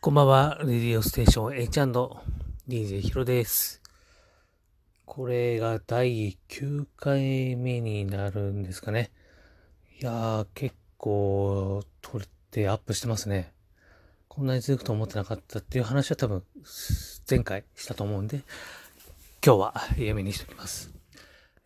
こんばんは、レディオステーション H&DJ ヒロです。これが第9回目になるんですかね。いやー、結構撮ってアップしてますね。こんなに続くと思ってなかったっていう話は多分前回したと思うんで、今日はやめにしておきます。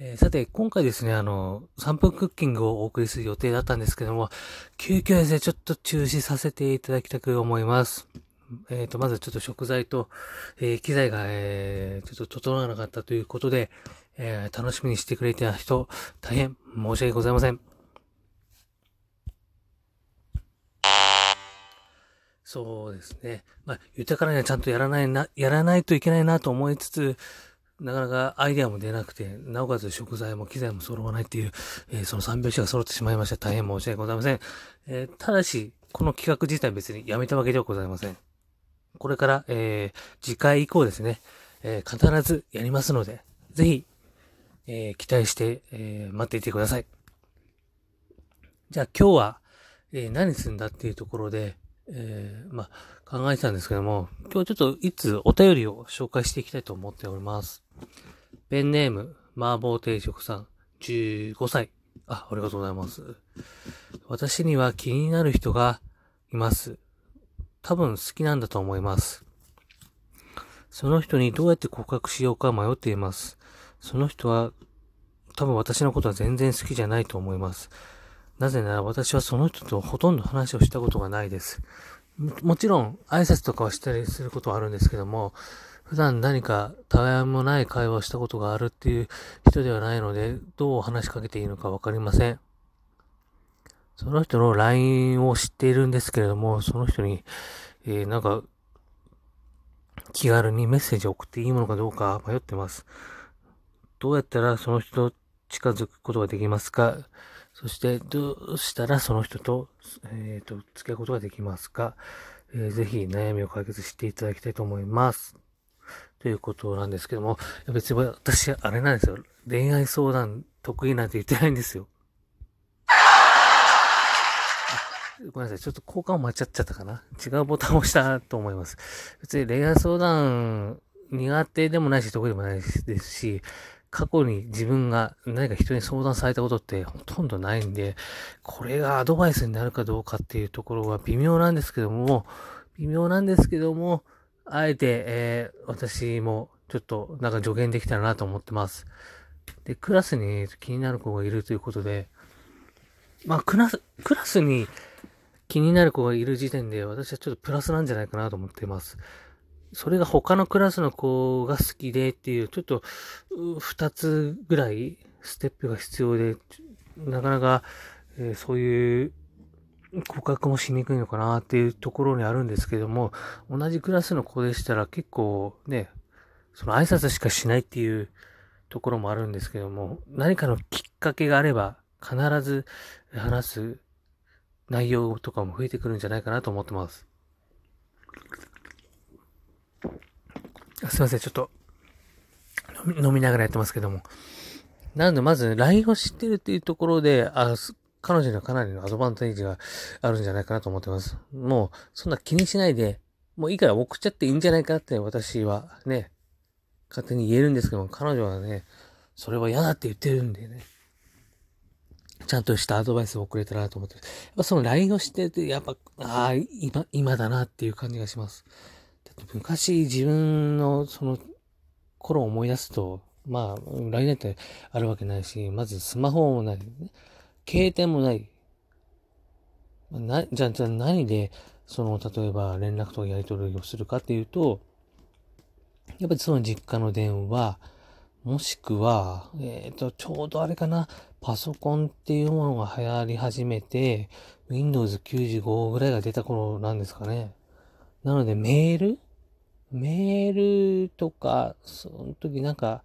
えー、さて、今回ですね、あの、3分クッキングをお送りする予定だったんですけども、急遽ですね、ちょっと中止させていただきたく思います。えっ、ー、と、まずちょっと食材と、えー、機材が、えー、ちょっと整わなかったということで、えー、楽しみにしてくれてた人、大変申し訳ございません。そうですね。まあ、言ったからにはちゃんとやらないな、やらないといけないなと思いつつ、なかなかアイデアも出なくて、なおかつ食材も機材も揃わないっていう、えー、その3拍子が揃ってしまいました。大変申し訳ございません。えー、ただし、この企画自体別にやめたわけではございません。これから、えー、次回以降ですね、えー、必ずやりますので、ぜひ、えー、期待して、えー、待っていてください。じゃあ今日は、えー、何するんだっていうところで、えー、まあ、考えてたんですけども、今日はちょっといつお便りを紹介していきたいと思っております。ペンネーム、麻婆定食さん、15歳。あ、ありがとうございます。私には気になる人がいます。多分好きなんだと思います。その人にどうやって告白しようか迷っています。その人は多分私のことは全然好きじゃないと思います。なぜなら私はその人とほとんど話をしたことがないです。もちろん挨拶とかはしたりすることはあるんですけども、普段何かたわいもない会話をしたことがあるっていう人ではないので、どう話しかけていいのかわかりません。その人の LINE を知っているんですけれども、その人に、えー、なんか、気軽にメッセージを送っていいものかどうか迷ってます。どうやったらその人と近づくことができますか？そして、どうしたらその人と、えっ、ー、と、付き合うことができますか、えー、ぜひ悩みを解決していただきたいと思います。ということなんですけども、別に私、あれなんですよ。恋愛相談得意なんて言ってないんですよ。ごめんなさい。ちょっと交換を間違っちゃったかな。違うボタンを押したと思います。別に恋愛相談苦手でもないし、得意でもないですし、過去に自分が何か人に相談されたことってほとんどないんで、これがアドバイスになるかどうかっていうところは微妙なんですけども、微妙なんですけども、あえて、えー、私もちょっとなんか助言できたらなと思ってます。で、クラスに気になる子がいるということで、まあ、クラス、クラスに気になる子がいる時点で私はちょっとプラスなんじゃないかなと思ってます。それが他のクラスの子が好きでっていう、ちょっと、二つぐらいステップが必要で、なかなか、えー、そういう告白もしにくいのかなっていうところにあるんですけども、同じクラスの子でしたら結構ね、その挨拶しかしないっていうところもあるんですけども、何かのきっかけがあれば必ず話す内容とかも増えてくるんじゃないかなと思ってます。すいません、ちょっと飲みながらやってますけども。なので、まず LINE を知ってるっていうところで、あ、彼女にはかなりのアドバンテージがあるんじゃないかなと思ってます。もう、そんな気にしないで、もういいから送っちゃっていいんじゃないかって私はね、勝手に言えるんですけども、彼女はね、それは嫌だって言ってるんでね。ちゃんとしたアドバイスを送れたらなと思ってやっぱその LINE をしてて、やっぱ、ああ、今、今だなっていう感じがします。だって昔自分のその頃を思い出すと、まあ、LINE なんてあるわけないし、まずスマホもない、ね、携帯もない。な、じゃあ、じゃあ何で、その、例えば連絡とかやり取りをするかっていうと、やっぱりその実家の電話、もしくは、えっ、ー、と、ちょうどあれかな、パソコンっていうものが流行り始めて、Windows 95ぐらいが出た頃なんですかね。なので、メール？メールとか、その時なんか、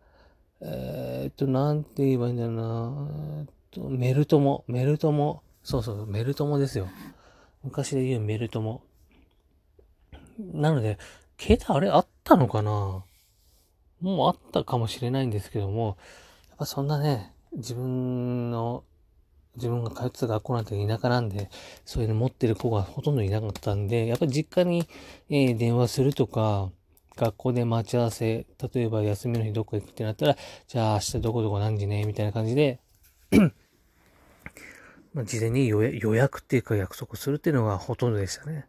えっ、と、なんて言えばいいんだろうな、メルトモ、メルトモ、そうそう、メルトモですよ。昔で言うメルトモ。なので、携帯あれあったのかな？もうあったかもしれないんですけども、やっぱそんなね、自分の、自分が通ってた学校なんて田舎なんで、そういうの持ってる子がほとんどいなかったんで、やっぱり実家に、えー、電話するとか、学校で待ち合わせ、例えば休みの日どこ行くってなったら、じゃあ明日どこどこ何時ね、みたいな感じで まあ事前に予約っていうか約束するっていうのがほとんどでしたね。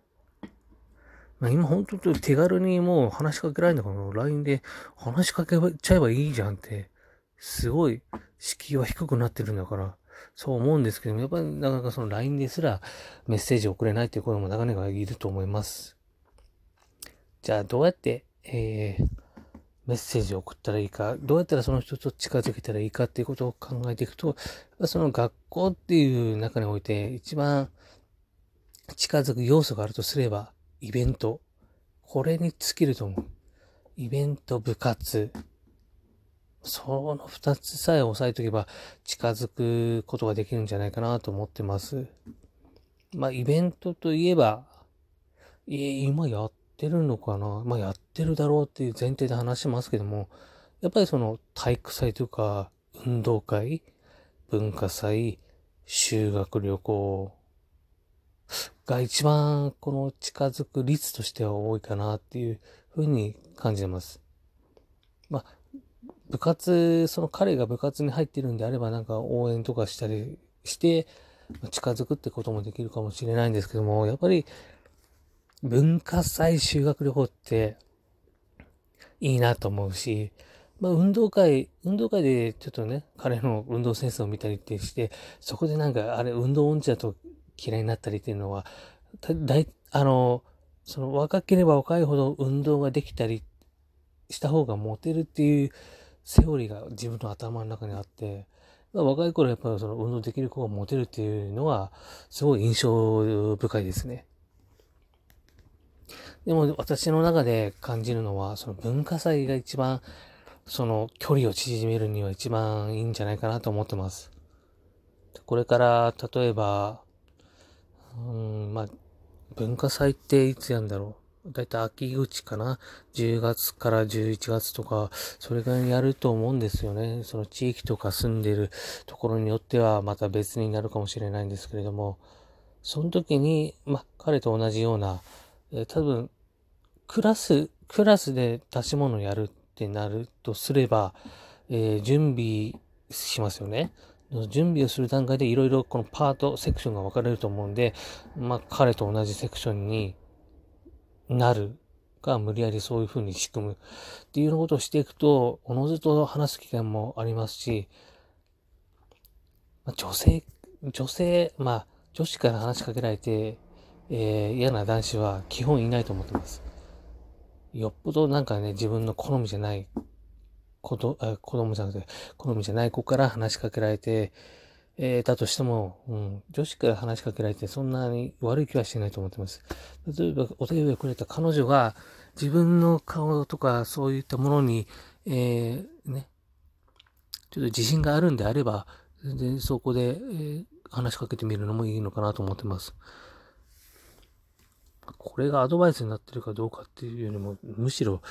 まあ、今本当に手軽にもう話しかけられるのかな ?LINE で話しかけちゃえばいいじゃんって、すごい敷居は低くなってるんだから、そう思うんですけども、やっぱりなかなかその LINE ですらメッセージ送れないっていう声もなかなかいると思います。じゃあどうやって、えー、メッセージを送ったらいいか、どうやったらその人と近づけたらいいかっていうことを考えていくと、その学校っていう中において一番近づく要素があるとすれば、イベント。これに尽きると思う。イベント、部活。その二つさえ押さえとけば近づくことができるんじゃないかなと思ってます。まあ、イベントといえば、今やってるのかな？まあ、やってるだろうっていう前提で話しますけども、やっぱりその体育祭とか運動会、文化祭、修学旅行、が一番この近づく率としては多いかなっていうふうに感じてます。まあ、部活、その彼が部活に入ってるんであればなんか応援とかしたりして近づくってこともできるかもしれないんですけども、やっぱり文化祭修学旅行っていいなと思うし、まあ、運動会、運動会でちょっとね、彼の運動センスを見たりってして、そこでなんか、あれ、運動音痴だと嫌いになったりっていうのは、だい、あの、その若ければ若いほど運動ができたりした方がモテるっていうセオリーが自分の頭の中にあって、まあ、若い頃やっぱりその運動できる子がモテるっていうのはすごい印象深いですね。でも私の中で感じるのはその文化祭が一番その距離を縮めるには一番いいんじゃないかなと思ってます。これから例えばうん、まあ、文化祭っていつやんだろう。だいたい秋口かな ?10 月から11月とか、それぐらいにやると思うんですよね。その地域とか住んでるところによってはまた別になるかもしれないんですけれども、その時に、まあ、彼と同じような、えー、多分、クラス、クラスで出し物やるってなるとすれば、えー、準備しますよね。準備をする段階でいろいろこのパート、セクションが分かれると思うんで、まあ彼と同じセクションになるか、無理やりそういう風に仕組むっていうようなことをしていくと、おのずと話す機会もありますし、まあ、女性、女性、まあ女子から話しかけられて、えー、嫌な男子は基本いないと思ってます。よっぽどなんかね、自分の好みじゃない子ど子供じゃなくて、好みじゃない子から話しかけられて、えー、だとしても、うん、女子から話しかけられてそんなに悪い気はしてないと思ってます。例えば、お手紙をくれた彼女が自分の顔とかそういったものに、えー、ね、ちょっと自信があるんであれば、全然そこで、えー、話しかけてみるのもいいのかなと思ってます。これがアドバイスになってるかどうかっていうよりも、むしろ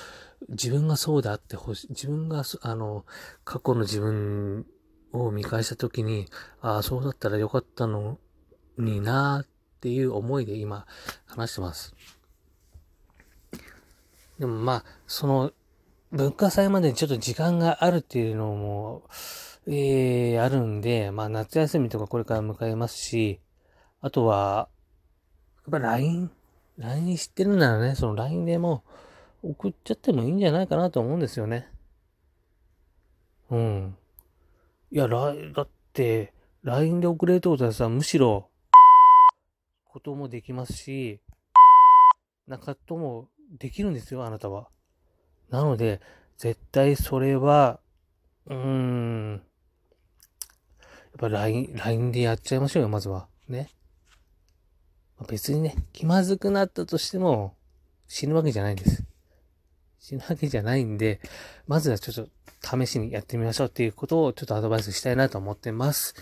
自分がそうであってほしい。自分が、あの、過去の自分を見返したときに、ああ、そうだったらよかったのになっていう思いで今話してます。でもまあ、その、文化祭までにちょっと時間があるっていうのも、ええー、あるんで、まあ夏休みとかこれから迎えますし、あとは、やっぱ LINE LINE 知ってるならね、その LINE でも送っちゃってもいいんじゃないかなと思うんですよね。うん。いや、だって、LINE で送れるってことはさ、むしろ、こともできますし、なんかともできるんですよ、あなたは。なので、絶対それは、うーん、やっぱ LINE、LINE でやっちゃいましょうよ、まずは。ね。別にね、気まずくなったとしても、死ぬわけじゃないんです。死ぬわけじゃないんで、まずはちょっと試しにやってみましょうっていうことをちょっとアドバイスしたいなと思ってます。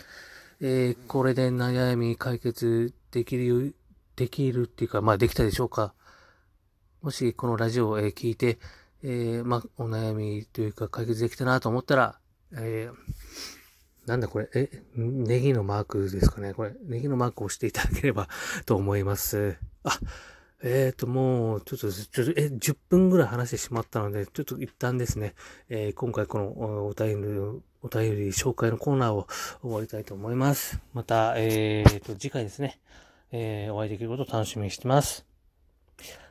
えー、これで悩み解決できる、できるっていうか、まあできたでしょうか。もしこのラジオを聞いて、えー、まあお悩みというか解決できたなと思ったら、えー、なんだこれ、え、ネギのマークですかね？これ、ネギのマークを押していただければ と思います。あ、えっ、ー、と、もう、ちょっと、ちょっと、え、10分ぐらい話してしまったので、ちょっと一旦ですね、えー、今回このお便り、お便り紹介のコーナーを終わりたいと思います。また、えっ、ー、と、次回ですね、え、お会いできることを楽しみにしてます。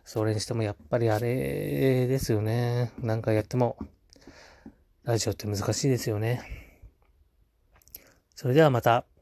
それにしてもやっぱりあれですよね。何回やっても、ラジオって難しいですよね。それではまた。